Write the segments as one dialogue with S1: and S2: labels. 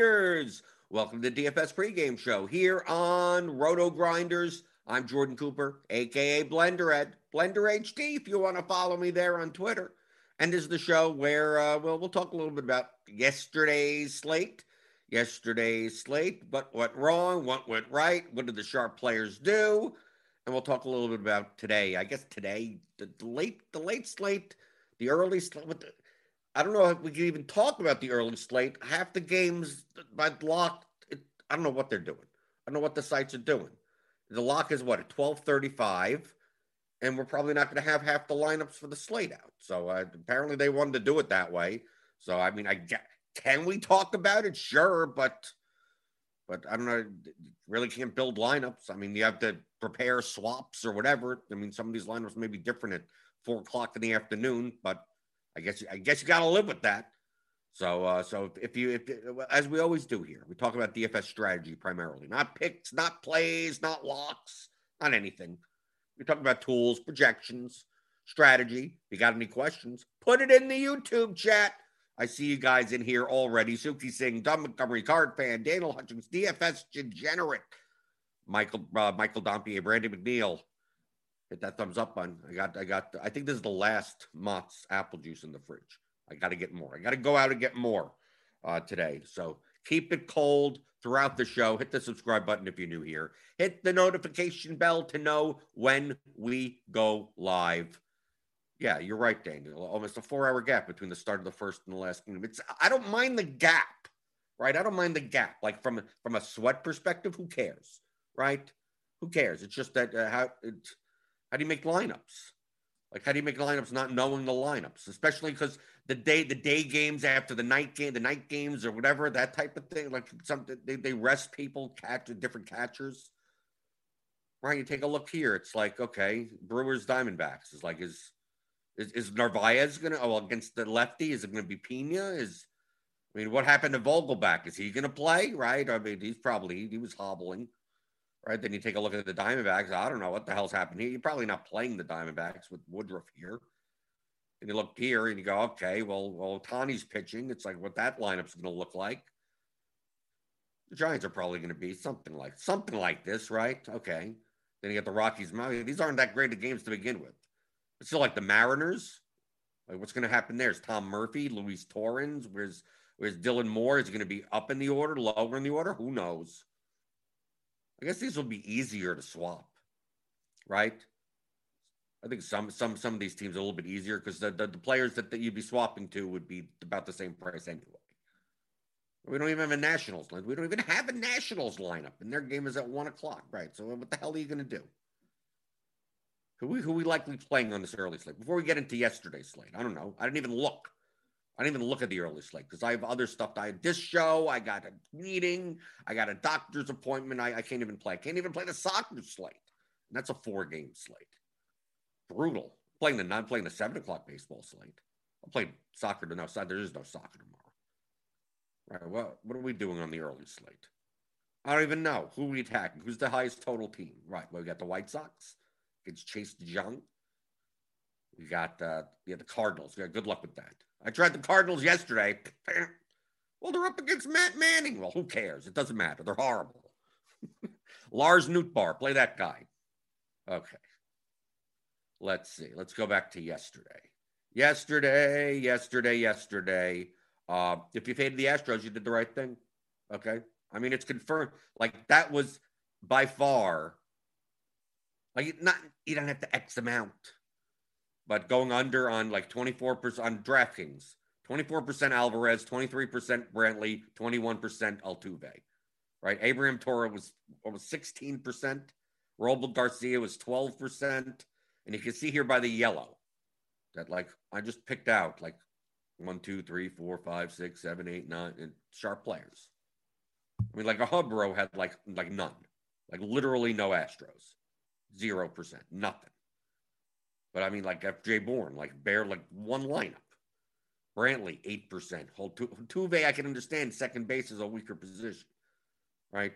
S1: grinders. Welcome to the DFS pregame show here on Roto Grinders. I'm Jordan Cooper, aka Blender Ed, Blender HD. If you want to follow me there on Twitter, and this is the show where uh, well we'll talk a little bit about yesterday's slate, yesterday's slate, but what went wrong, what went right, what did the sharp players do, and we'll talk a little bit about today. I guess today the, late the late slate, the early slate. I don't know if we can even talk about the early slate. Half the games by lock. It, I don't know what they're doing. I don't know what the sites are doing. The lock is what at twelve thirty-five, and we're probably not going to have half the lineups for the slate out. So uh, apparently they wanted to do it that way. So I mean, I can we talk about it? Sure, but but I don't know. Really can't build lineups. I mean, you have to prepare swaps or whatever. I mean, some of these lineups may be different at four o'clock in the afternoon, but I guess I guess you got to live with that. So uh, so if you if as we always do here, we talk about DFS strategy primarily, not picks, not plays, not locks, not anything. We talk about tools, projections, strategy. If you got any questions, put it in the YouTube chat. I see you guys in here already. Suki Singh, Don Montgomery, card fan, Daniel Hutchins, DFS degenerate, Michael uh, Michael Dompier, Brandon McNeil, hit that thumbs up button. I got, I got, I think this is the last Mott's apple juice in the fridge. I got to get more. I got to go out and get more uh, today. So keep it cold throughout the show. Hit the subscribe button if you're new here. Hit the notification bell to know when we go live. Yeah, you're right, Daniel. Almost a four hour gap between the start of the first and the last. It's I don't mind the gap, right? I don't mind the gap. Like from from a sweat perspective, who cares, right? Who cares? It's just that uh, how it's how do you make lineups? Like, how do you make lineups not knowing the lineups, especially because the day the day games after the night game, the night games or whatever that type of thing. Like something they, they rest people, catch different catchers. Right, you take a look here. It's like okay, Brewers Diamondbacks is like is is, is Narvaez gonna oh against the lefty? Is it gonna be Pena? Is I mean, what happened to Vogelbach? Is he gonna play? Right? I mean, he's probably he was hobbling right? Then you take a look at the Diamondbacks. I don't know what the hell's happened here. You're probably not playing the Diamondbacks with Woodruff here. And you look here and you go, okay, well, well, Tani's pitching. It's like what that lineup's going to look like. The Giants are probably going to be something like something like this, right? Okay. Then you get the Rockies. These aren't that great of games to begin with. It's still like the Mariners. Like, what's going to happen there? Is Tom Murphy, Luis Torrens? Where's Where's Dylan Moore? Is going to be up in the order, lower in the order? Who knows? I guess these will be easier to swap, right? I think some some some of these teams are a little bit easier because the, the, the players that, that you'd be swapping to would be about the same price anyway. We don't even have a Nationals line. We don't even have a Nationals lineup, and their game is at one o'clock, right? So what the hell are you going to do? Who we who we likely playing on this early slate? Before we get into yesterday's slate, I don't know. I didn't even look. I didn't even look at the early slate because I have other stuff. I had this show. I got a meeting. I got a doctor's appointment. I, I can't even play. I can't even play the soccer slate. And that's a four game slate. Brutal. Playing the not playing the seven o'clock baseball slate. I'll play soccer to no side. There is no soccer tomorrow. Right. Well, what are we doing on the early slate? I don't even know. Who we attacking? Who's the highest total team? Right. Well, we got the White Sox against Chase Young. We got uh yeah, the Cardinals. Yeah, good luck with that. I tried the Cardinals yesterday. Well, they're up against Matt Manning. Well, who cares? It doesn't matter. They're horrible. Lars Nootbaar, play that guy. Okay. Let's see. Let's go back to yesterday. Yesterday, yesterday, yesterday. Uh, if you faded the Astros, you did the right thing. Okay. I mean, it's confirmed. Like that was by far. Like not you don't have to X amount, but going under on like twenty four percent on DraftKings, twenty four percent Alvarez, twenty three percent Brantley, twenty one percent Altuve. Right. Abraham Toro was sixteen percent. Robel Garcia was twelve percent. And you can see here by the yellow that like I just picked out like one, two, three, four, five, six, seven, eight, nine, and sharp players. I mean, like a Hubro had like like none, like literally no Astros, zero percent, nothing. But I mean, like FJ Bourne, like bare like one lineup. Brantley eight percent. Altuve, I can understand. Second base is a weaker position, right?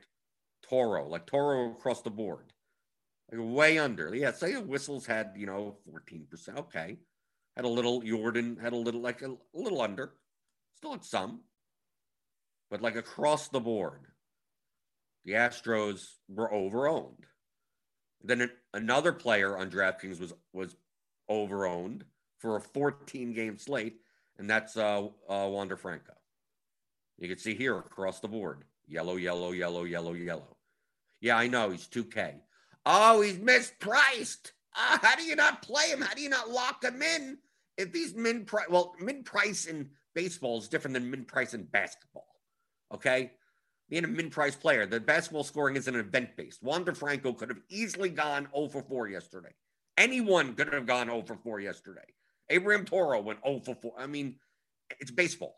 S1: Toro, like Toro across the board. Like way under. Yeah, say Whistles had, you know, 14%. Okay. Had a little Jordan, had a little like a, a little under. Still had some. But like across the board, the Astros were overowned. Then another player on DraftKings was was overowned for a 14 game slate, and that's uh, uh Wander Franco. You can see here across the board, yellow, yellow, yellow, yellow, yellow. Yeah, I know he's 2K. Oh, he's mispriced. Uh, how do you not play him? How do you not lock him in? If he's min price, well, min price in baseball is different than min price in basketball. Okay. Being a min price player, the basketball scoring is an event based. Wander Franco could have easily gone 0 for 4 yesterday. Anyone could have gone 0 for 4 yesterday. Abraham Toro went 0 for 4. I mean, it's baseball,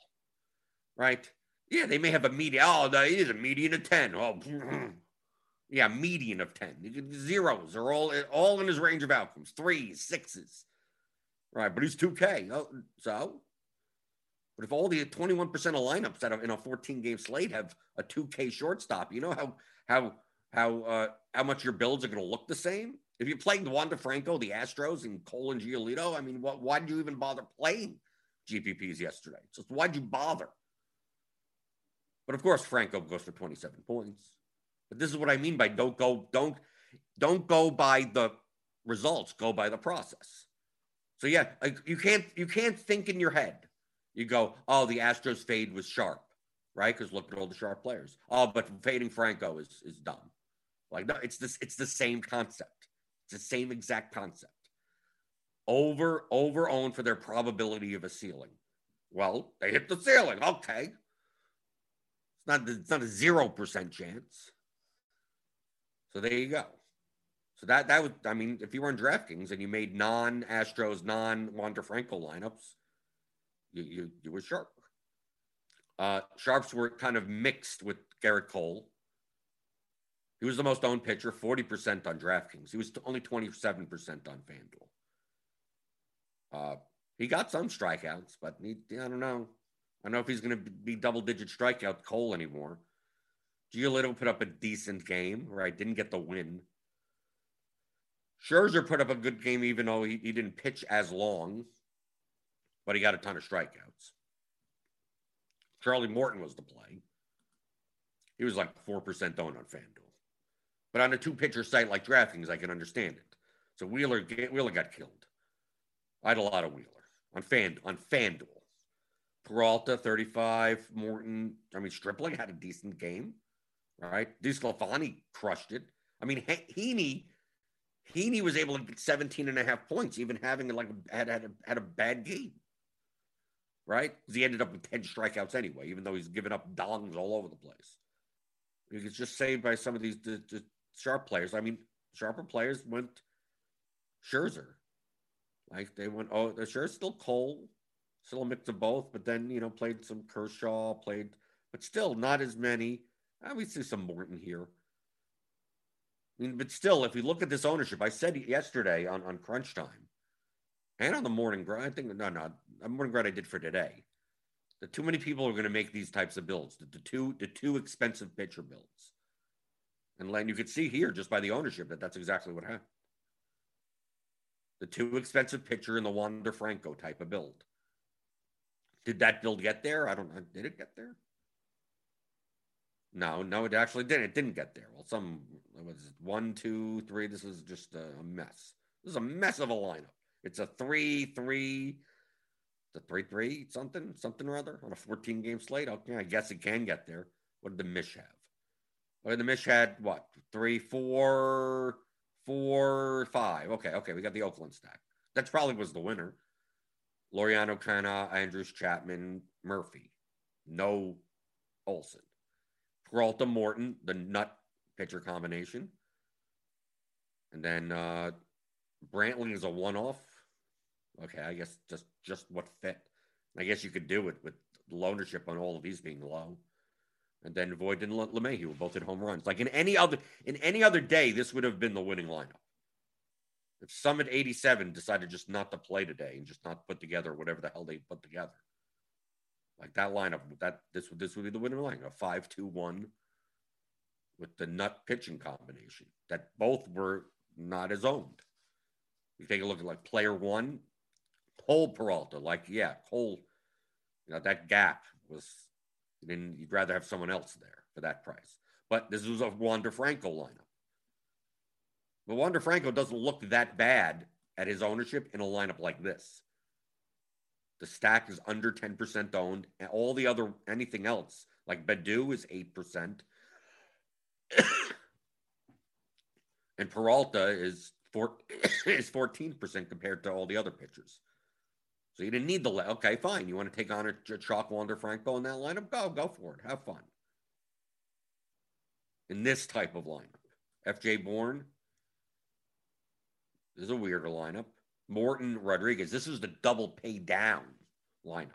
S1: right? Yeah, they may have a median. Oh, that is a median of 10. Oh, Yeah, median of 10. Zeros are all all in his range of outcomes. Threes, sixes. Right, but he's 2K. Oh, so but if all the 21% of lineups that are in a 14 game slate have a 2K shortstop, you know how how how uh, how much your builds are going to look the same? If you're playing Wander Franco, the Astros, and Cole and Giolito, I mean, what, why did you even bother playing GPPs yesterday? Just why'd you bother? But of course, Franco goes for 27 points. But this is what I mean by don't go, don't, don't go by the results, go by the process. So yeah, you can't you can't think in your head. You go, oh, the Astros fade was sharp, right? Because look at all the sharp players. Oh, but fading Franco is is dumb. Like no, it's this it's the same concept. It's the same exact concept. Over over owned for their probability of a ceiling. Well, they hit the ceiling. Okay. It's not it's not a zero percent chance. So there you go. So that that would I mean, if you were on DraftKings and you made non Astros, non Wander Franco lineups, you you you were sharp. Uh, sharps were kind of mixed with Garrett Cole. He was the most owned pitcher, 40% on DraftKings. He was only 27% on FanDuel. Uh, he got some strikeouts, but he, I don't know. I don't know if he's going to be double digit strikeout Cole anymore. Giolito put up a decent game, right? Didn't get the win. Scherzer put up a good game, even though he, he didn't pitch as long, but he got a ton of strikeouts. Charlie Morton was the play. He was like 4% owned on FanDuel. But on a two pitcher site like DraftKings, I can understand it. So Wheeler, Wheeler got killed. I had a lot of Wheeler. on Fan on FanDuel. Peralta 35, Morton. I mean, Stripling had a decent game, right? DeSclafani crushed it. I mean, Heaney, Heaney was able to get 17 and a half points, even having like had had a, had a bad game, right? Because he ended up with 10 strikeouts anyway, even though he's given up dongs all over the place. He gets just saved by some of these the, the sharp players. I mean, sharper players went Scherzer. Like they went, oh, the Scherzer still Cole, still a mix of both, but then, you know, played some Kershaw, played, but still not as many. Obviously, some Morton here. I mean, but still, if we look at this ownership, I said yesterday on, on Crunch Time and on the morning grind, I think, no, no, the morning grind I did for today. That too many people are going to make these types of builds, the, the two, the two expensive pitcher builds. And Len, you could see here just by the ownership that that's exactly what happened. The too expensive pitcher in the Wander Franco type of build. Did that build get there? I don't know. Did it get there? No, no, it actually didn't. It didn't get there. Well, some it was one, two, three. This is just a mess. This is a mess of a lineup. It's a three, three, the three, three, something, something or other on a 14 game slate. Okay, I guess it can get there. What did the Mish have? Well, the Mish had what? Three, four, four, five. Okay, okay. We got the Oakland stack. That probably was the winner. Laureano Canha, Andrus Chapman, Murphy. No Olson. Peralta Morton, the nut pitcher combination. And then uh Brantley is a one off. Okay, I guess just just what fit. I guess you could do it with ownership on all of these being low. And then Voit and LeMahieu were both at home runs. Like in any other in any other day, this would have been the winning lineup. If Summit 87 decided just not to play today and just not put together whatever the hell they put together. Like that lineup, that this would this would be the winning line, a five two one with the nut pitching combination that both were not as owned. You take a look at like player one, Cole Peralta, like yeah, Cole, you know that gap was. Then you'd rather have someone else there for that price. But this was a Wander Franco lineup. But Wander Franco doesn't look that bad at his ownership in a lineup like this. The stack is under 10% owned, and all the other anything else, like Baddoo is 8%. and Peralta is four is 14% compared to all the other pitchers. So you didn't need the okay, fine. You want to take on a, a Chalk Wander Franco in that lineup? Go, go for it. Have fun. In this type of lineup. FJ Bourne, this is a weirder lineup. Morton Rodriguez. This is the double pay down lineup.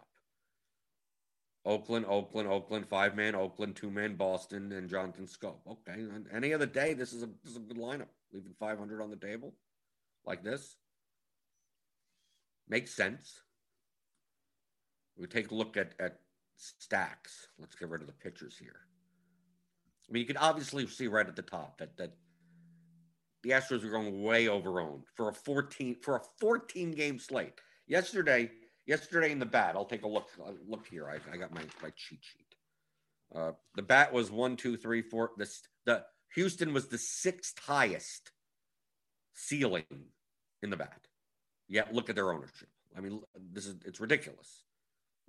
S1: Oakland, Oakland, Oakland, five man, Oakland, two man, Boston, and Jonathan Schoop. Okay. Any other day, this is a this is a good lineup. Leaving 500 on the table like this makes sense. We take a look at, at stacks. Let's get rid of the pitchers here. I mean, you can obviously see right at the top that that the Astros are going way overowned for a 14 for a 14 game slate. Yesterday, yesterday in the bat, I'll take a look. Uh, look here, I, I got my my cheat sheet. Uh, the bat was one, two, three, four. This the Houston was the sixth highest ceiling in the bat. Yet look at their ownership. I mean, this is it's ridiculous.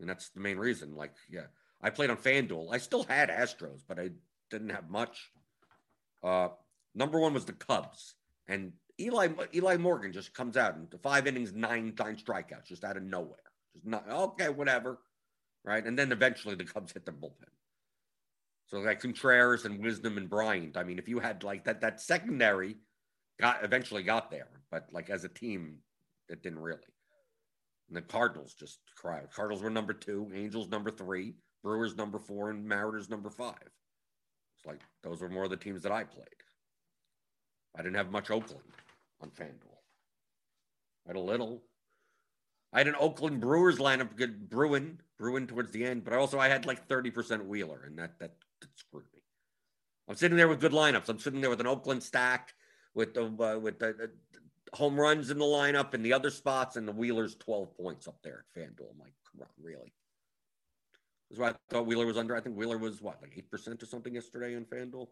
S1: And that's the main reason. Like, yeah, I played on FanDuel. I still had Astros, but I didn't have much. Uh, Number one was the Cubs, and Eli Eli Morgan just comes out and five innings, nine nine strikeouts, just out of nowhere. Just not okay, whatever, right? And then eventually the Cubs hit their bullpen. So like Contreras and Wisdom and Bryant. I mean, if you had like that, that secondary got eventually got there, but like as a team, it didn't really. And the Cardinals just cried. Cardinals were number two, Angels number three, Brewers number four, and Mariners number five. It's like those were more of the teams that I played. I didn't have much Oakland on FanDuel. I had a little. I had an Oakland Brewers lineup, good Bruin, Bruin towards the end, but also I had like 30% Wheeler, and that, that, that screwed me. I'm sitting there with good lineups. I'm sitting there with an Oakland stack, with the uh, with the, home runs in the lineup and the other spots, and the Wheeler's 12 points up there at FanDuel. I'm like, come on, really? That's why I thought Wheeler was under. I think Wheeler was what, like 8% or something yesterday on FanDuel.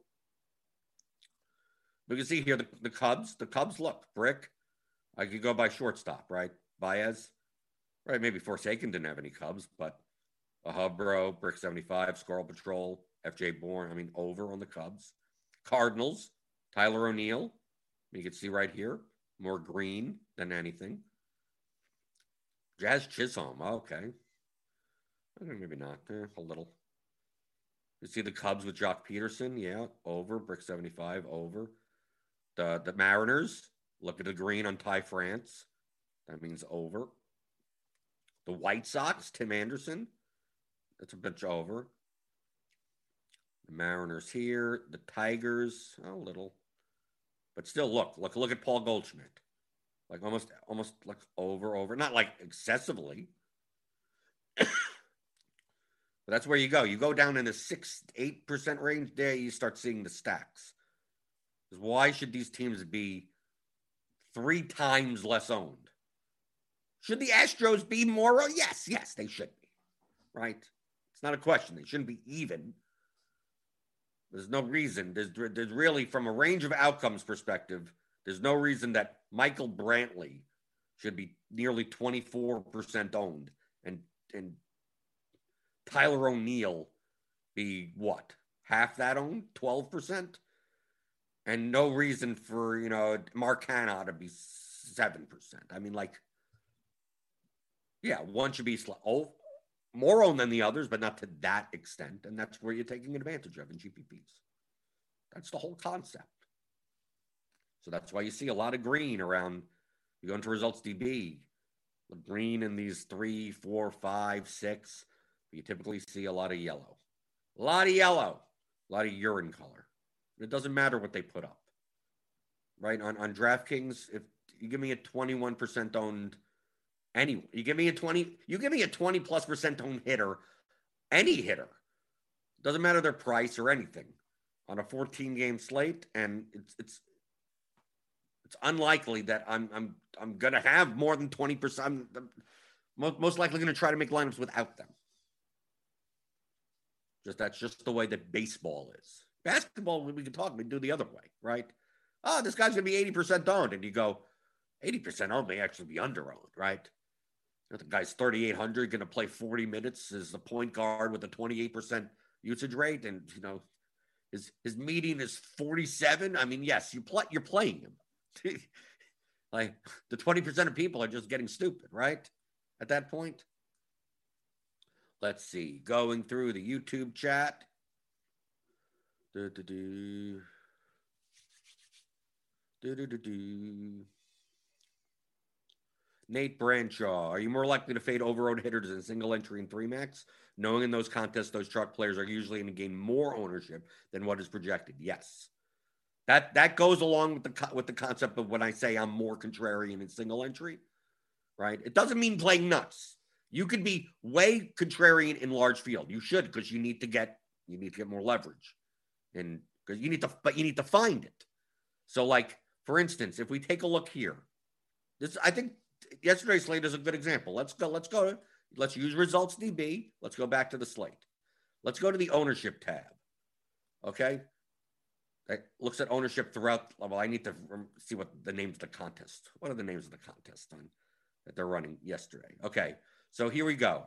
S1: We can see here the, the Cubs. The Cubs look brick. I could go by shortstop, right? Baez. Right, maybe Forsaken didn't have any Cubs, but a Hubro, Brick 75, Squirrel Patrol, FJ Bourne, I mean, over on the Cubs. Cardinals, Tyler O'Neill. You can see right here, more green than anything. Jazz Chisholm, okay. Maybe not, eh, a little. You see the Cubs with Joc Pederson, yeah, over. Brick 75, over. The, the Mariners, look at the green on Ty France. That means over. The White Sox, Tim Anderson. That's a bit over. The Mariners here. The Tigers, a little. But still, look, look, look at Paul Goldschmidt. Like almost, almost like over, over. Not like excessively. but that's where you go. You go down in the six, eight percent range. There, you start seeing the stacks. Because why should these teams be three times less owned? Should the Astros be more? Yes, yes, they should be. Right? It's not a question. They shouldn't be even. There's no reason. There's, there's really, from a range of outcomes perspective, there's no reason that Michael Brantley should be nearly 24% owned and and Tyler O'Neill be what? Half that owned? 12%? And no reason for, you know, Mark Canha to be 7%. I mean, like, yeah, one should be oh, more owned than the others, but not to that extent. And that's where you're taking advantage of in GPPs. That's the whole concept. So that's why you see a lot of green around. You go into results DB, the green in these three, four, five, six. You typically see a lot of yellow, a lot of yellow, a lot of urine color. It doesn't matter what they put up, right? On on DraftKings, if you give me a 21% owned Anyway, you give me a 20, you give me a 20 plus percent home hitter, any hitter. Doesn't matter their price or anything on a 14 game slate. And it's it's it's unlikely that I'm I'm I'm gonna have more than 20%. I'm, I'm most likely gonna try to make lineups without them. Just that's just the way that baseball is. Basketball, we can talk, we do the other way, right? Oh, this guy's gonna be 80% owned, and you go, 80% owned may actually be under owned, right? The guy's 3,800, going to play 40 minutes as the point guard with a 28% usage rate. And, you know, his, his meeting is 47. I mean, yes, you play, you're playing him. like the 20% of people are just getting stupid, right? At that point. Let's see. Going through the YouTube chat. Do, do, do. Do, do, do, do. Nate Branshaw, are you more likely to fade overowned hitters in single entry and three max? Knowing in those contests, those truck players are usually going to gain more ownership than what is projected. Yes, that that goes along with the with the concept of when I say I'm more contrarian in single entry, right? It doesn't mean playing nuts. You could be way contrarian in large field. You should because you need to get you need to get more leverage, and because you need to, but you need to find it. So, like for instance, if we take a look here, this I think yesterday's slate is a good example. Let's go. Let's go. Let's use results DB. Let's go back to the slate. Let's go to the ownership tab. Okay. That looks at ownership throughout. Well, I need to see what the names of the contest. What are the names of the contest on that they're running yesterday? Okay. So here we go.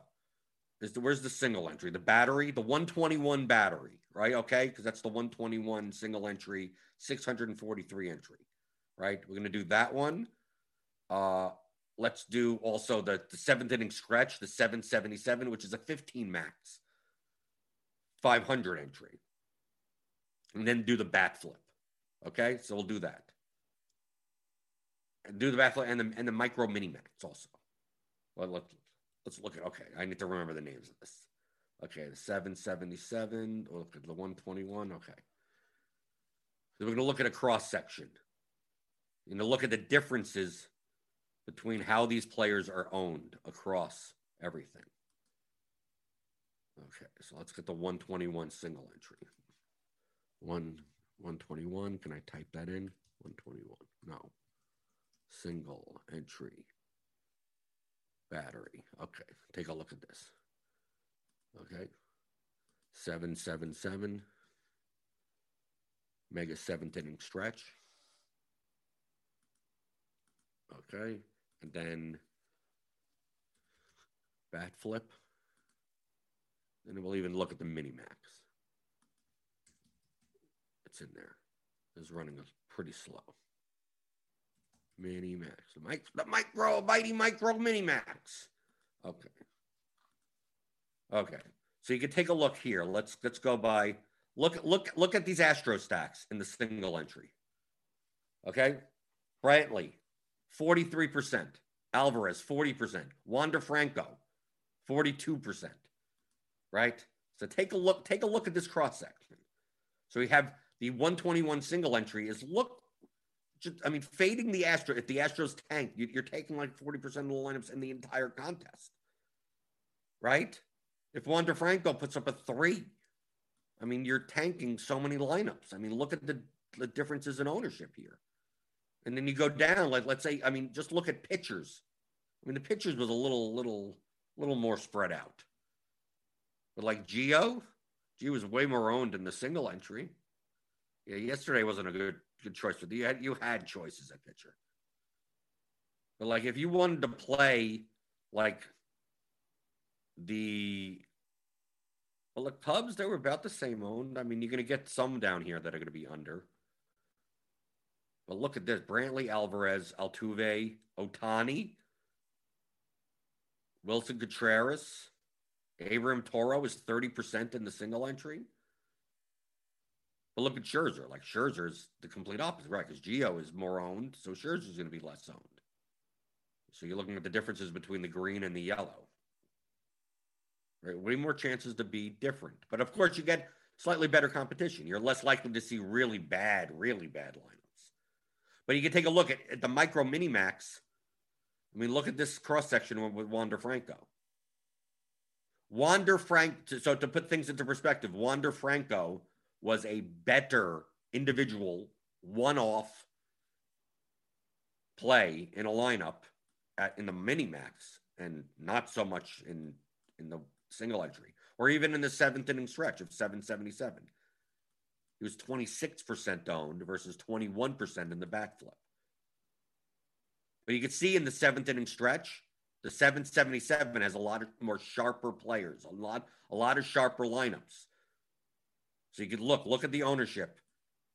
S1: Is the, where's the single entry? The battery, the 121 battery, right? Okay, because that's the 121 single entry, 643 entry, right? We're gonna do that one. Uh, let's do also the, the seventh inning stretch, the 777, which is a 15 max, 500 entry. And then do the bat flip. Okay, so we'll do that. And do the bat flip and the, and the micro mini max also. Well, let's, let's look at, okay, I need to remember the names of this. Okay, the 777, or look at the 121. Okay. So we're going to look at a cross section. Going to look at the differences between how these players are owned across everything. Okay, so let's get the 121 single entry. One 121. Can I type that in? 121. No. Single entry battery. Okay, take a look at this. Okay. 777 mega seventh inning stretch. Okay. And then bat flip. And we'll even look at the mini max. It's in there. It's running pretty slow. Mini max. The, mic, the micro, mighty micro mini max. Okay. Okay. So you can take a look here. Let's let's go by look look look at these Astro stacks in the single entry. Okay. Brantley, 43%. Alvarez, 40%. Wander Franco, 42%. Right? So take a look, take a look at this cross section. So we have the 121 single entry is look just, I mean, fading the Astro. If the Astros tank, you, are taking like 40% of the lineups in the entire contest. Right? If Wander Franco puts up a three, I mean, you're tanking so many lineups. I mean, look at the, the differences in ownership here. And then you go down, like let's say, I mean, just look at pitchers. I mean, the pitchers was a little, little, little more spread out. But like Gio, Gio was way more owned in the single entry. Yeah, yesterday wasn't a good good choice, but you had you had choices at pitcher. But like if you wanted to play like the well, the Cubs, they were about the same owned. I mean, you're going to get some down here that are going to be under. But look at this Brantley, Alvarez, Altuve, Ohtani, Willson Contreras, Abraham Toro is 30% in the single entry. But look at Scherzer. Like Scherzer is the complete opposite, right? Because Gio is more owned, so Scherzer is going to be less owned. So you're looking at the differences between the green and the yellow. Right? Way more chances to be different. But of course, you get slightly better competition. You're less likely to see really bad, really bad lineups. But you can take a look at, at the micro mini max. I mean, look at this cross section with Wander Franco. Wander Frank. So to put things into perspective, Wander Franco was a better individual one-off play in a lineup at, in the mini max, and not so much in in the single entry, or even in the seventh inning stretch of 777. He was 26% owned versus 21% in the bat flip. But you can see in the seventh inning stretch, the 777 has a lot of more sharper players, a lot, a lot of sharper lineups. So you can look, look at the ownership.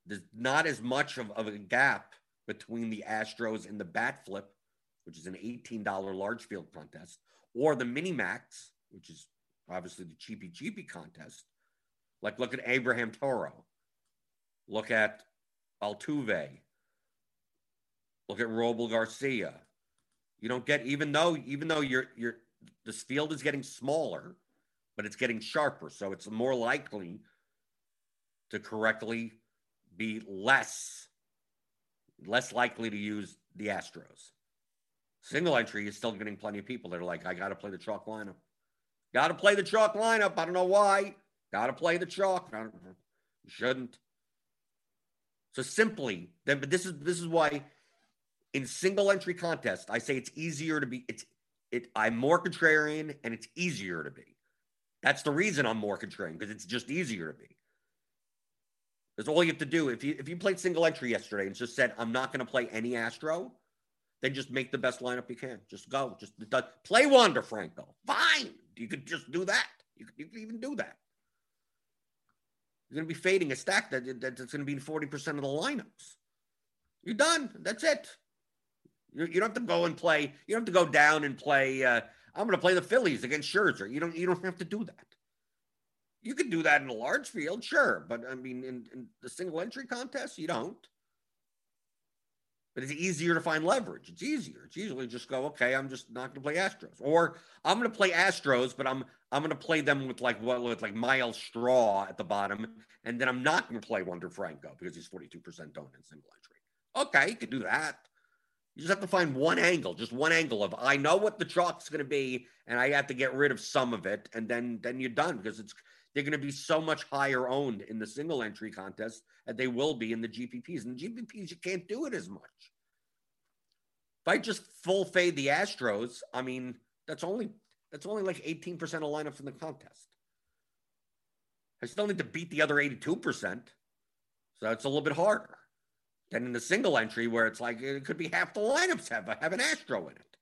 S1: There's not as much of, of a gap between the Astros and the bat flip, which is an $18 large field contest, or the mini max, which is obviously the cheapy cheapy contest. Like look at Abraham Toro. Look at Altuve. Look at Robel Garcia. You don't get even though even though you're you're this field is getting smaller, but it's getting sharper, so it's more likely to correctly be less less likely to use the Astros. Single entry is still getting plenty of people that are like, I got to play the chalk lineup. Got to play the chalk lineup. I don't know why. Got to play the chalk. Shouldn't. So simply, then, but this is this is why in single entry contest, I say it's easier to be. It's it. I'm more contrarian, and it's easier to be. That's the reason I'm more contrarian because it's just easier to be. That's all you have to do. If you if you played single entry yesterday and just said I'm not going to play any Astro, then just make the best lineup you can. Just go. Just play Wander Franco. Fine. You could just do that. You could, you could even do that. You're going to be fading a stack that, that's going to be in 40% of the lineups. You're done. That's it. You, you don't have to go and play. You don't have to go down and play. Uh, I'm going to play the Phillies against Scherzer. You don't. You don't have to do that. You can do that in a large field, sure, but I mean, in, in the single entry contest, you don't. But it's easier to find leverage. It's easier. It's usually just go, okay, I'm just not going to play Astros, or I'm going to play Astros, but I'm I'm going to play them with like what with like Myles Straw at the bottom, and then I'm not going to play Wander Franco because he's 42% owned in single entry. Okay, you could do that. You just have to find one angle, just one angle of I know what the chalk's going to be, and I have to get rid of some of it, and then then you're done because it's they're going to be so much higher owned in the single entry contest that they will be in the GPPs. And the GPPs, you can't do it as much. If I just full fade the Astros, I mean, that's only that's only like 18% of lineups in the contest. I still need to beat the other 82%. So it's a little bit harder than in the single entry where it's like it could be half the lineups have, have an Astro in it.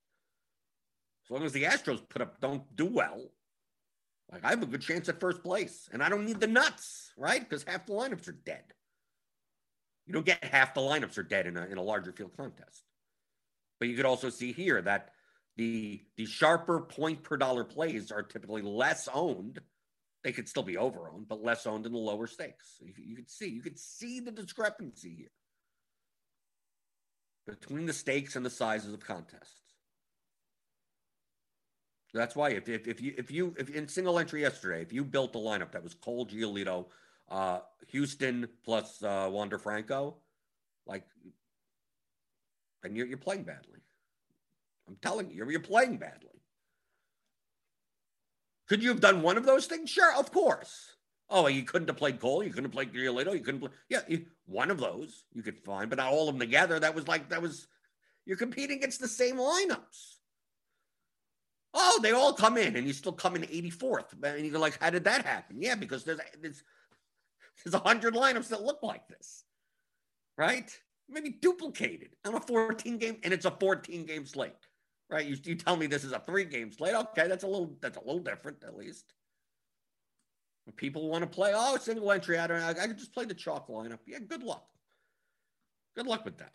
S1: As long as the Astros put up don't do well, like I have a good chance at first place, and I don't need the nuts, right? Because half the lineups are dead. You don't get half the lineups are dead in a in a larger field contest. But you could also see here that the the sharper point per dollar plays are typically less owned. They could still be over owned, but less owned in the lower stakes. You, you could see you could see the discrepancy here between the stakes and the sizes of contests. That's why if, if, if you if you if in single entry yesterday, if you built a lineup that was Cole Giolito, uh, Houston plus uh, Wander Franco, like, then you're, you're playing badly. I'm telling you, you're, playing badly. Could you have done one of those things? Sure, of course. Oh, you couldn't have played Cole. You couldn't have played Giolito. You couldn't play. Yeah, you, one of those you could find, but not all of them together. That was like that was. You're competing against the same lineups. Oh, they all come in, and you still come in 84th. And you're like, how did that happen? Yeah, because there's there's there's a hundred lineups that look like this, right? Maybe duplicated on a 14 game, and it's a 14 game slate, right? You, you tell me this is a three game slate. Okay, that's a little that's a little different at least. People want to play, oh, single entry. I don't know. I could just play the chalk lineup. Yeah, good luck. Good luck with that.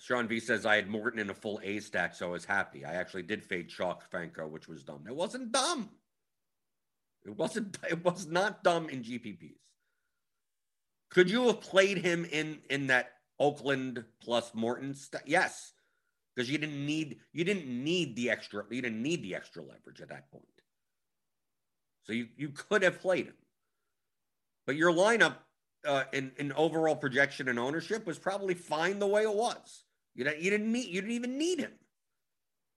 S1: Sean V says I had Morton in a full A stack, so I was happy. I actually did fade Chalk Franco, which was dumb. It wasn't dumb. It wasn't. It was not dumb in GPPs. Could you have played him in in that Oakland plus Morton? St- yes, because you didn't need you didn't need the extra you didn't need the extra leverage at that point. So you you could have played him, but your lineup uh, in in overall projection and ownership was probably fine the way it was. You didn't, you didn't need you didn't even need him,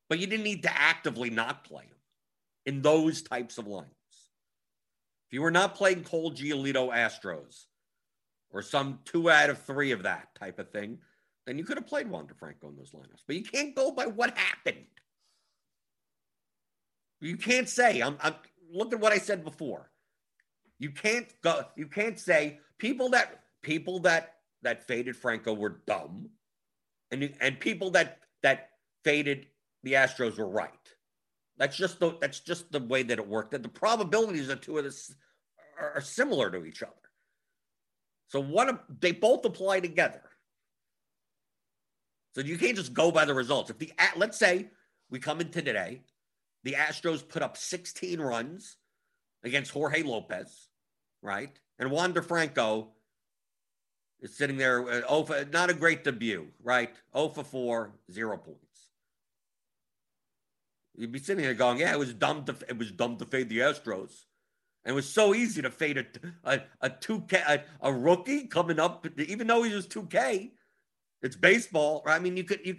S1: but you didn't need to actively not play him in those types of lineups. If you were not playing Cole Giolito Astros or some two out of three of that type of thing, then you could have played Wander Franco in those lineups. But you can't go by what happened. You can't say I'm, I'm look at what I said before. You can't go. You can't say people that people that that faded Franco were dumb and and people that that faded the Astros were right. That's just the that's just the way that it worked. That the probabilities of two of this are, are similar to each other. So one of they both apply together. So you can't just go by the results. If the let's say we come into today, the Astros put up 16 runs against Jorge Lopez, right? And Wander Franco is sitting there. Uh, oh, for, not a great debut, right? Oh for four, zero points. You'd be sitting there going, "Yeah, it was dumb to it was dumb to fade the Astros." And it was so easy to fade a a, a two K a, a, rookie coming up, even though he was two K. It's baseball, right? I mean, you could you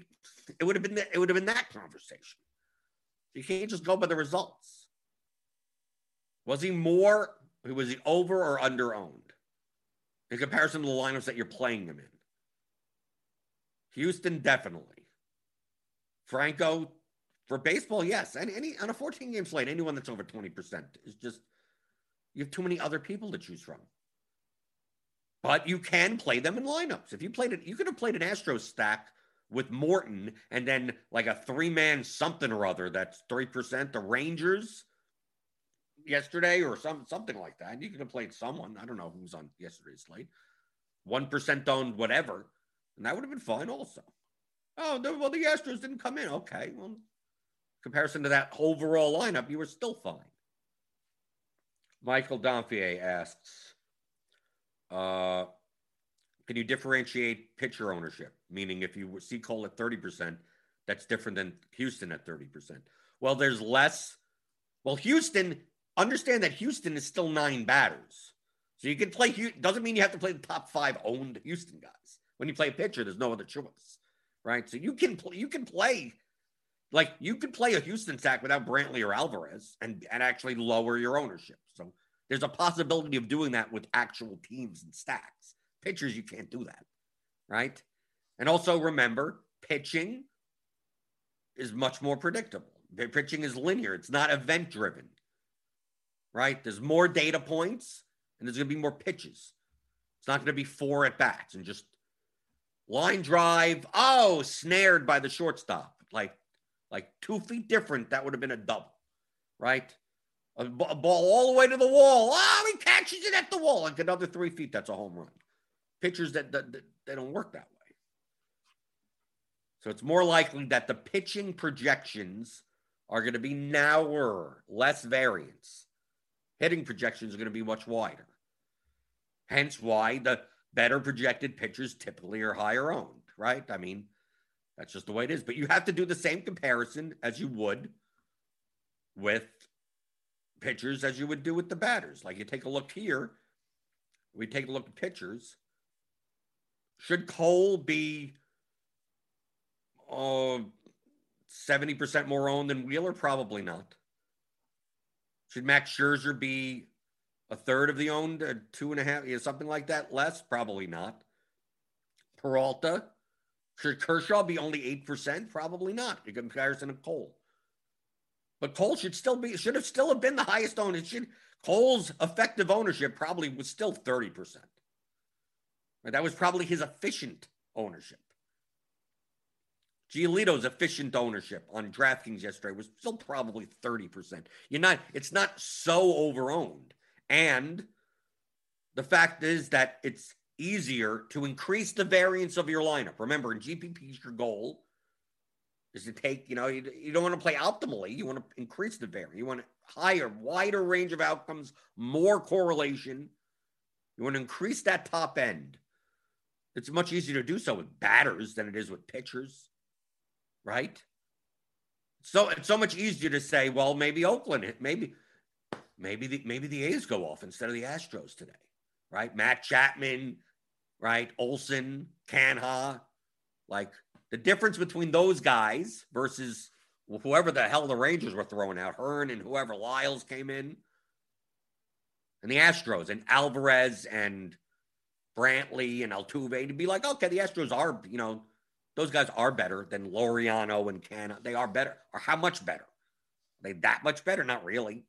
S1: it would have been it would have been that conversation. You can't just go by the results. Was he more? Was he over or under owned? in comparison to the lineups that you're playing them in. Houston, definitely. Franco, for baseball, yes. And any on a 14 game slate, anyone that's over 20% is just you have too many other people to choose from. But you can play them in lineups. If you played it, you could have played an Astro stack with Morton and then like a three man something or other that's 3%. The Rangers, yesterday or some something like that. You could have played someone. I don't know who was on yesterday's slate. One percent owned, whatever, and that would have been fine also. Oh, well, the Astros didn't come in. Okay, well, comparison to that overall lineup, you were still fine. Michael Dompier asks, uh, can you differentiate pitcher ownership? Meaning, if you see Cole at 30%, that's different than Houston at 30%. Well, there's less. Well, Houston Understand that Houston is still nine batters. So you can play, doesn't mean you have to play the top five owned Houston guys. When you play a pitcher, there's no other choice, right? So you can play, you can play, like you can play a Houston stack without Brantley or Alvarez and, and actually lower your ownership. So there's a possibility of doing that with actual teams and stacks. Pitchers, you can't do that, right? And also remember, pitching is much more predictable. Pitching is linear, it's not event driven right? There's more data points and there's going to be more pitches. It's not going to be four at bats and just line drive. Oh, snared by the shortstop. Like like two feet different, that would have been a double, right? A, b- a ball all the way to the wall. Ah, oh, he catches it at the wall. Like another three feet, that's a home run. Pitchers that, that, that they don't work that way. So it's more likely that the pitching projections are going to be narrower, less variance. Hitting projections are going to be much wider. Hence why the better projected pitchers typically are higher owned, right? I mean, that's just the way it is. But you have to do the same comparison as you would with pitchers as you would do with the batters. Like you take a look here, we take a look at pitchers. Should Cole be uh, 70% more owned than Wheeler? Probably not. Should Max Scherzer be a third of the owned, uh, two and a half, yeah, something like that? Less? Probably not. Peralta? Should Kershaw be only 8%? Probably not in comparison to Cole. But Cole should still be, should have still have been the highest owned. It should, Cole's effective ownership probably was still 30%. That was probably his efficient ownership. Giolito's efficient ownership on DraftKings yesterday was still probably 30%. You're not, it's not so overowned. And the fact is that it's easier to increase the variance of your lineup. Remember, in GPP, your goal is to take, you know, you, you don't want to play optimally. You want to increase the variance. You want a higher, wider range of outcomes, more correlation. You want to increase that top end. It's much easier to do so with batters than it is with pitchers right? So it's so much easier to say, well, maybe Oakland, maybe, maybe the maybe the A's go off instead of the Astros today, right? Matt Chapman, right? Olson, Canha, like the difference between those guys versus whoever the hell the Rangers were throwing out, Hearn and whoever Lyles came in, and the Astros and Alvarez and Brantley and Altuve to be like, okay, the Astros are, you know, those guys are better than Laureano and Canha. They are better. Or how much better? Are they that much better? Not really.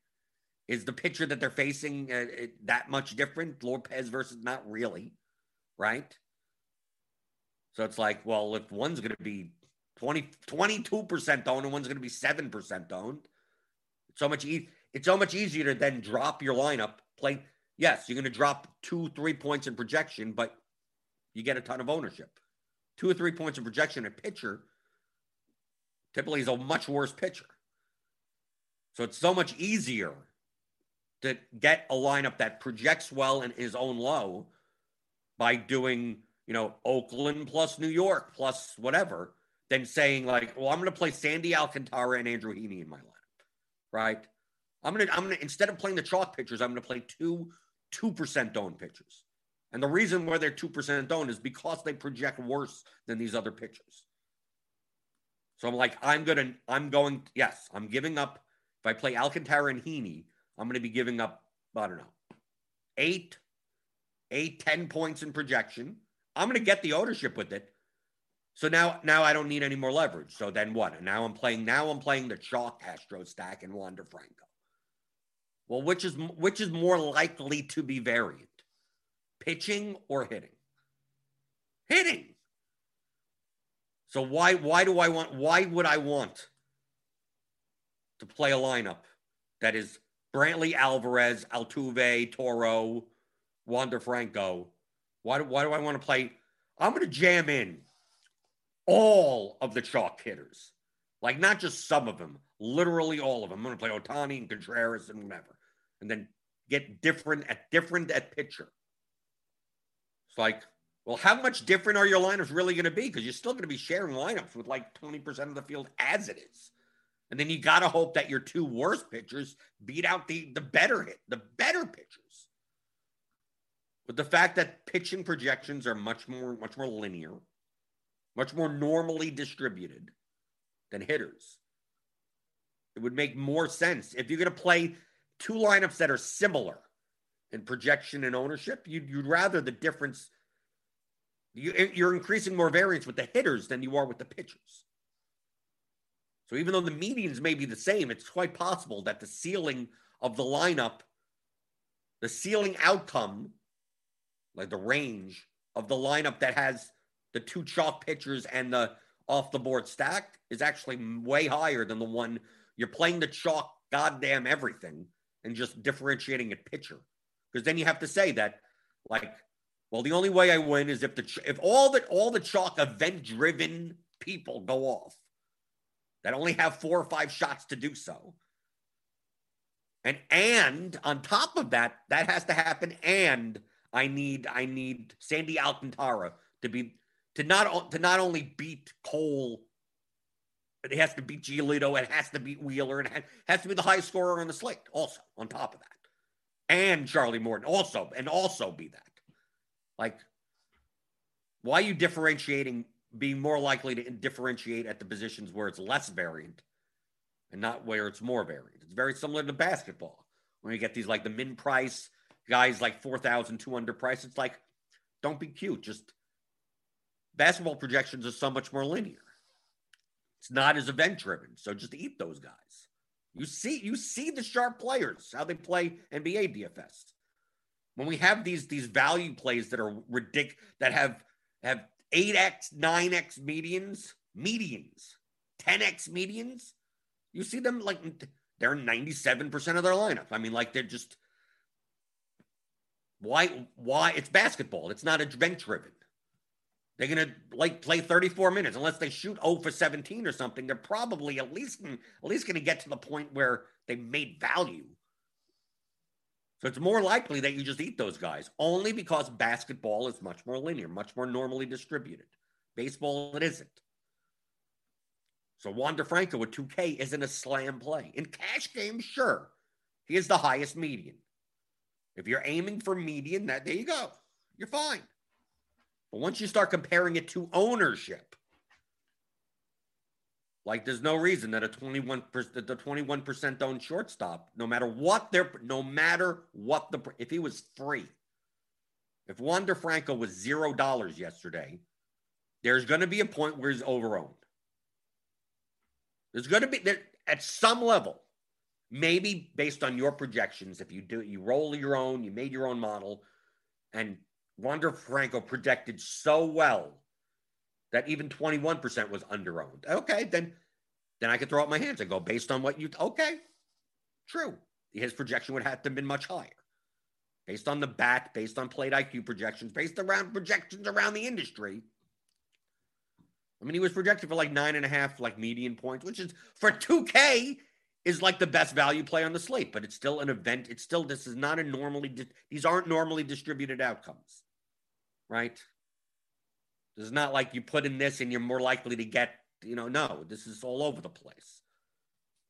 S1: Is the pitcher that they're facing uh, that much different? Lopez versus not really, right? So it's like, well, if one's going to be 20, 22% owned and one's going to be 7% owned, it's so much e- it's so much easier to then drop your lineup. Play, yes, you're going to drop two, three points in projection, but you get a ton of ownership two or three points of projection, a pitcher typically is a much worse pitcher. So it's so much easier to get a lineup that projects well in his own low by doing, you know, Oakland plus New York plus whatever than saying like, well, I'm going to play Sandy Alcantara and Andrew Heaney in my lineup, right? I'm going to, I'm going to, instead of playing the chalk pitchers, I'm going to play two, 2% owned pitchers. And the reason why they're 2% owned is because they project worse than these other pitchers. So I'm like, I'm gonna, I'm going, yes, I'm giving up. If I play Alcantara and Heaney, I'm gonna be giving up, I don't know, eight, eight, ten points in projection. I'm gonna get the ownership with it. So now, now I don't need any more leverage. So then what? And now I'm playing, now I'm playing the chalk Astro stack and Wander Franco. Well, which is which is more likely to be variant? pitching or hitting? Hitting. So why why do I want why would I want to play a lineup that is Brantley Alvarez, Altuve, Toro, Wander Franco? Why do, why do I want to play? I'm going to jam in all of the chalk hitters, like not just some of them, literally all of them. I'm going to play Ohtani and Contreras and whatever, and then get different at different at pitcher. It's like, well, how much different are your lineups really going to be? Because you're still going to be sharing lineups with like 20% of the field as it is. And then you got to hope that your two worst pitchers beat out the, the better hit, the better pitchers. But the fact that pitching projections are much more, much more linear, much more normally distributed than hitters, it would make more sense if you're going to play two lineups that are similar in projection and ownership. You'd, you'd rather the difference. You, you're increasing more variance with the hitters than you are with the pitchers. So even though the medians may be the same, it's quite possible that the ceiling of the lineup, the ceiling outcome, like the range of the lineup that has the two chalk pitchers and the off the board stack is actually way higher than the one you're playing the chalk goddamn everything and just differentiating a pitcher. Because then you have to say that, like, well, the only way I win is if the if all the all the chalk event driven people go off that only have four or five shots to do so. And and on top of that, that has to happen. And I need I need Sandy Alcantara to be to not to not only beat Cole, it has to beat Giolito, it has to beat Wheeler, and has to be the highest scorer on the slate. Also on top of that, and Charlie Morton also, and also be that. Like, why are you differentiating? Being more likely to differentiate at the positions where it's less variant and not where it's more variant. It's very similar to basketball when you get these like the min price guys like 4,000, under price. It's like, don't be cute. Just basketball projections are so much more linear. It's not as event driven. So just eat those guys. You see, you see the sharp players, how they play NBA DFS. When we have these these value plays that are ridiculous, that have have 8x, 9x medians, medians, 10x medians, you see them like they're 97% of their lineup. I mean, like they're just why why it's basketball. It's not event driven. They're gonna like play 34 minutes unless they shoot 0 for 17 or something. They're probably at least at least gonna get to the point where they made value. So it's more likely that you just eat those guys only because basketball is much more linear, much more normally distributed. Baseball, it isn't. So Wander Franco with 2K isn't a slam play. In cash games, sure, he is the highest median. If you're aiming for median, that there you go. You're fine. But once you start comparing it to ownership, like there's no reason that a 21% the 21% owned shortstop, no matter what their no matter what the if he was free, if Wander Franco was zero dollars yesterday, there's going to be a point where he's overowned. There's going to be there at some level, maybe based on your projections. If you do, you roll your own, you made your own model, and Wander Franco projected so well that even 21% was underowned. Okay, then then I could throw up my hands and go based on what you okay. True. His projection would have to have been much higher. Based on the bat, based on plate IQ projections, based around projections around the industry, I mean, he was projected for like nine and a half, like median points, which is for 2K is like the best value play on the slate, but it's still an event. It's still, this is not a normally, these aren't normally distributed outcomes, right? This is not like you put in this and you're more likely to get, you know, no, this is all over the place.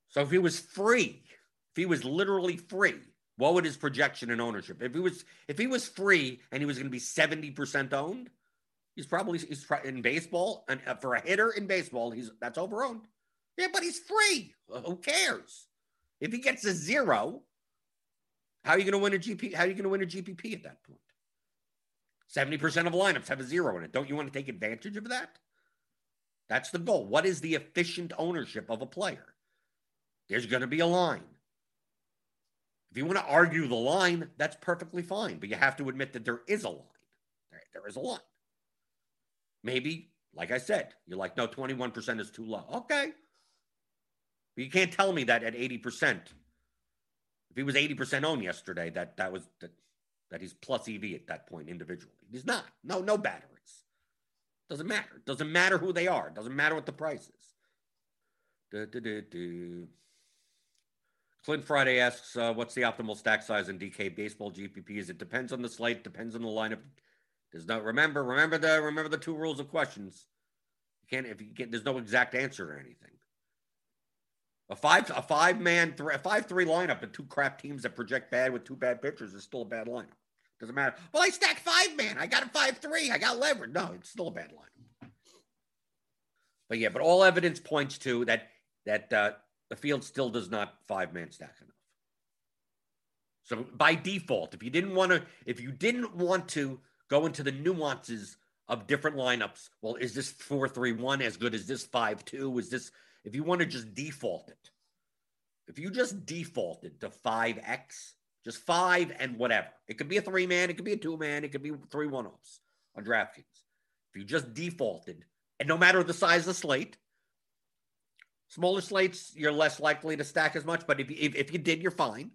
S1: So if he was free, if he was literally free, what would his projection and ownership? If he was, if he was free and he was going to be 70% owned, He's probably he's in baseball and uh, for a hitter in baseball, he's that's overowned. Yeah, but he's free. Who cares? If he gets a zero, how are you going to win a GP? How are you going to win a GPP at that point? Seventy percent of lineups have a zero in it. Don't you want to take advantage of that? That's the goal. What is the efficient ownership of a player? There's going to be a line. If you want to argue the line, that's perfectly fine, but you have to admit that there is a line. there, there is a line. Maybe, like I said, you're like, no, 21% is too low. Okay. You can't tell me that at 80%. If he was 80% owned yesterday, that that was that, that he's plus EV at that point individually. He's not. No, no batteries. Doesn't matter. Doesn't matter who they are. Doesn't matter what the price is. Du, du, du, Clint Friday asks, uh, what's the optimal stack size in DK baseball GPPs? It depends on the slate, depends on the lineup, Does not remember, remember the remember the two rules of questions. You can't if you can't. There's no exact answer or anything. A five a five man three a five three lineup and two crap teams that project bad with two bad pitchers is still a bad lineup. Doesn't matter. Well, I stacked five man. I got a five three. I got leverage. No, it's still a bad lineup. But yeah, but all evidence points to that that uh, the field still does not five man stack enough. So by default, if you didn't want to, if you didn't want to go into the nuances of different lineups. Well, is this 4-3-1 as good as this 5-2? Is this if you want to just default it? If you just defaulted to 5x, just 5 and whatever. It could be a 3-man, it could be a 2-man, it could be 3 one-offs on DraftKings. If you just defaulted and no matter the size of the slate, Smaller slates, you're less likely to stack as much, but if you, if, if you did, you're fine.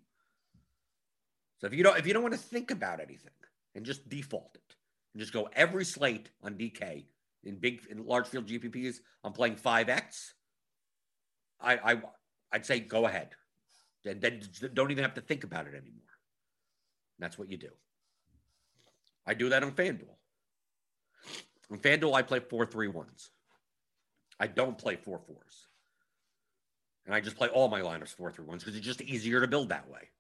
S1: So if you don't if you don't want to think about anything and just default it and just go every slate on DK in big in large field GPPs, I'm playing 5X. I I I'd say go ahead. And then don't even have to think about it anymore. That's what you do. I do that on FanDuel. On FanDuel, I play four three ones. I don't play four fours. And I just play all my lineups four three ones because it's just easier to build that way.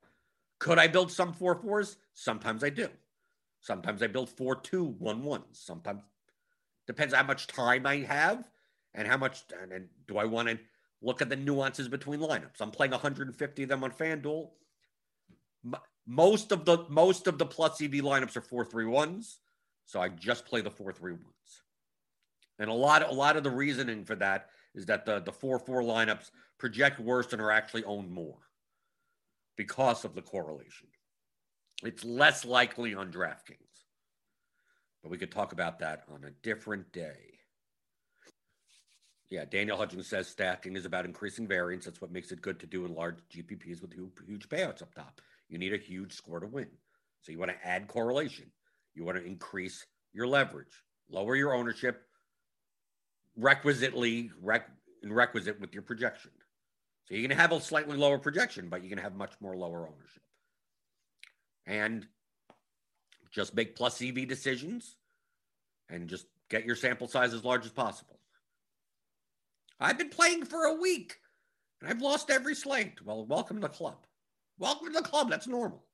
S1: Could I build some four fours? Sometimes I do. Sometimes I build four two one ones. Sometimes depends how much time I have and how much and, and do I want to look at the nuances between lineups. I'm playing 150 of them on FanDuel. Most of the most of the plus EV lineups are four three ones, so I just play the four three ones. And a lot a lot of the reasoning for that is that the the four four lineups project worse and are actually owned more because of the correlation. It's less likely on DraftKings, but we could talk about that on a different day. Yeah, Daniel Hudgens says stacking is about increasing variance. That's what makes it good to do in large GPPs with huge payouts up top. You need a huge score to win. So you want to add correlation. You want to increase your leverage, lower your ownership, requisitely rec- requisite with your projection. So you're going to have a slightly lower projection, but you're going to have much more lower ownership. And just make plus EV decisions and just get your sample size as large as possible. I've been playing for a week and I've lost every slate. Well, welcome to the club. Welcome to the club. That's normal.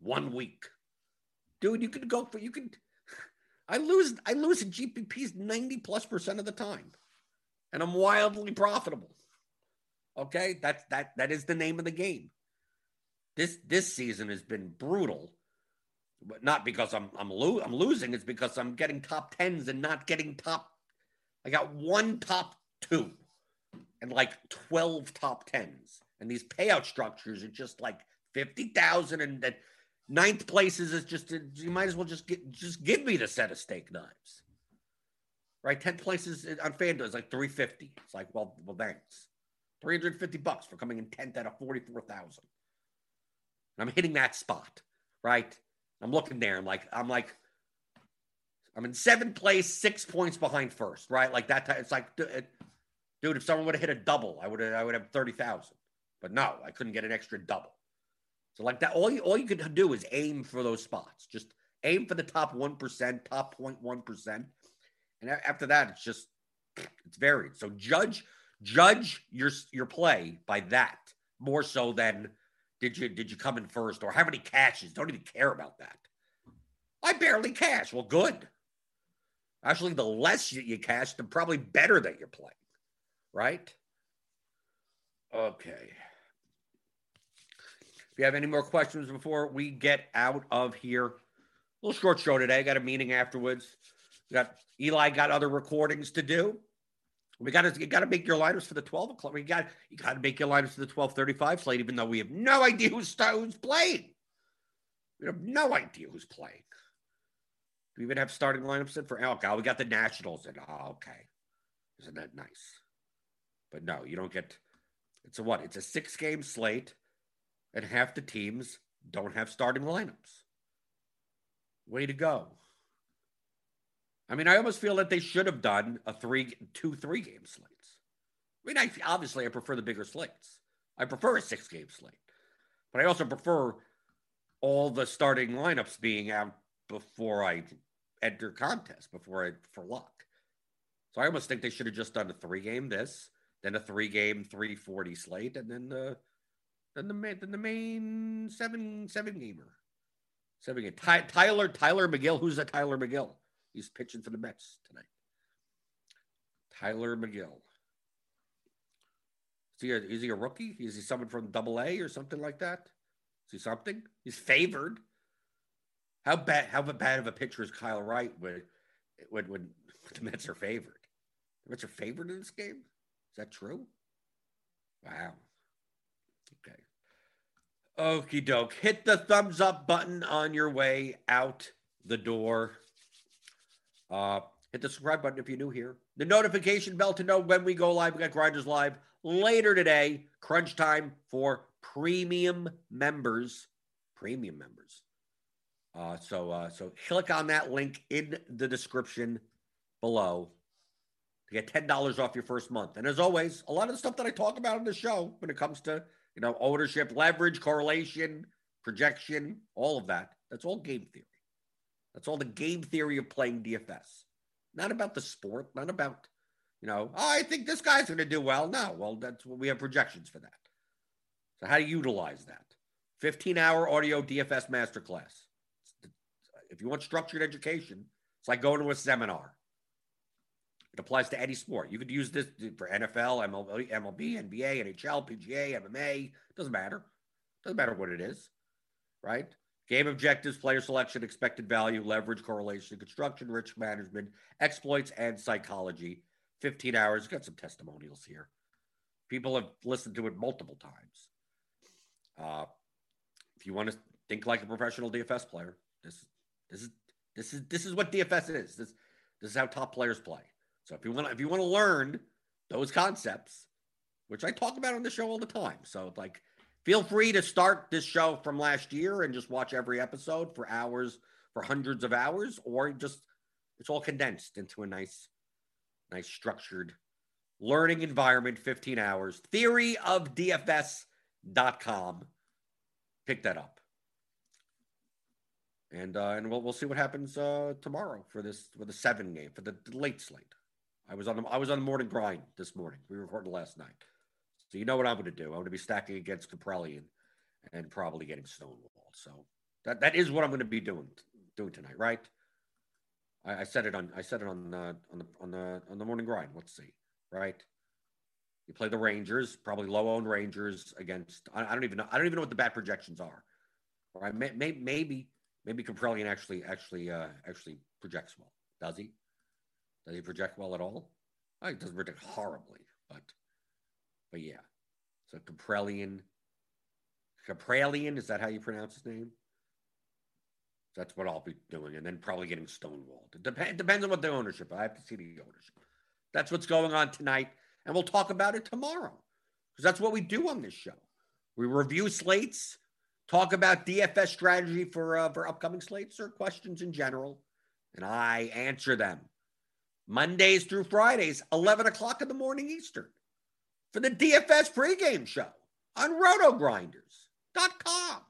S1: One week. Dude, you could go for you could I lose I lose in GPPs 90 plus percent of the time. And I'm wildly profitable. Okay? That's that that is the name of the game. This this season has been brutal. But not because I'm I'm, lo- I'm losing, it's because I'm getting top tens and not getting top. I got one top two and like 12 top tens. And these payout structures are just like 50,000 and then ninth places is just uh, you might as well just get just give me the set of steak knives. Right? 10th places uh, on FanDuel is like 350. It's like, well, well, thanks. 350 bucks for coming in 10th out of 44,000. And I'm hitting that spot, right? I'm looking there. I'm like, I'm like, I'm in seventh place, six points behind first, right? Like that. It's like, uh, dude, if someone would have hit a double, I would have, I would have thirty thousand. But no, I couldn't get an extra double. So like that, all you all you could do is aim for those spots. Just aim for the top one percent, top 0.1 percent, and after that, it's just it's varied. So judge judge your your play by that more so than did you did you come in first or how many cashes? Don't even care about that. I barely cash. Well, good. Actually, the less you, you cash, the probably better that you're playing, right? Okay. If you have any more questions before we get out of here, a little short show today. Got a meeting afterwards. We got Eli got other recordings to do. We got to you got to make your lineups for the twelve o'clock. We got you got to make your lineups for the twelve thirty five slate, even though we have no idea who's who's playing. We have no idea who's playing. Do we even have starting lineups in for Elk? Oh, we got the Nationals in. Oh, okay. Isn't that nice? But no, you don't get. It's a what? It's a six game slate, and half the teams don't have starting lineups. Way to go. I mean, I almost feel that they should have done a three, two, three game slates. I mean, I obviously I prefer the bigger slates. I prefer a six game slate, but I also prefer all the starting lineups being out before I enter contest, before I for luck. So I almost think they should have just done a three game this, then a three game 340 slate, and then the then the main then the main seven seven gamer. Seven game. Ty, Tyler Tylor Megill. Who's that Tyler McGill? He's pitching for the Mets tonight. Tyler McGill. Is he a, is he a rookie? Is he someone from Double A or something like that? Is he something? He's favored. How bad? How bad of a pitcher is Kyle Wright when when when the Mets are favored? The Mets are favored in this game. Is that true? Wow. Okay. Okie doke. Hit the thumbs up button on your way out the door. Uh, Hit the subscribe button if you're new here. The notification bell to know when we go live. We got Grinders Live later today. Crunch time for premium members. Premium members. Uh, so uh, so click on that link in the description below to get ten dollars off your first month. And as always, a lot of the stuff that I talk about on the show when it comes to you know ownership, leverage, correlation, projection, all of that. That's all game theory. That's all the game theory of playing DFS. Not about the sport, not about, you know, oh, I think this guy's going to do well. No, well, that's what we have projections for that. So, how to utilize that? 15 hour audio DFS masterclass. If you want structured education, it's like going to a seminar. It applies to any sport. You could use this for NFL, MLB, MLB NBA, NHL, PGA, MMA. Doesn't matter. Doesn't matter what it is, right? Game objectives, player selection, expected value, leverage, correlation, construction, risk management, exploits, and psychology. 15 hours. Got some testimonials here. People have listened to it multiple times. Uh, if you want to think like a professional DFS player, this this is this is this is what DFS is. This this is how top players play. So if you want to, if you want to learn those concepts, which I talk about on the show all the time, so like feel free to start this show from last year and just watch every episode for hours, for hundreds of hours, or just it's all condensed into a nice, nice structured learning environment, 15 hours. Theory of DFS.com. Pick that up. And uh, and we'll we'll see what happens uh, tomorrow for this for the seven game for the, the late slate. I was on the I was on the morning grind this morning. We were recorded last night. So you know what I'm going to do. I'm going to be stacking against Kaprielian and probably getting stonewalled. So that that is what I'm going to be doing doing tonight, right? I, I said it on I said it on uh, on the on the on the morning grind. Let's see, right? You play the Rangers, probably low owned Rangers against. I, I, don't even know. I don't even know what the bat projections are. I may, may, maybe maybe Kaprielian actually actually uh, actually projects well. Does he? Does he project well at all? I he doesn't project horribly, but but yeah. So Kaprielian. Kaprielian, is that how you pronounce his name? That's what I'll be doing, and then probably getting stonewalled. It dep- depends on what the ownership. I have to see the ownership. That's what's going on tonight, and we'll talk about it tomorrow because that's what we do on this show. We review slates, talk about DFS strategy for uh, for upcoming slates or questions in general, and I answer them. Mondays through Fridays, 11 o'clock in the morning Eastern, for the DFS pregame show on rotogrinders.com.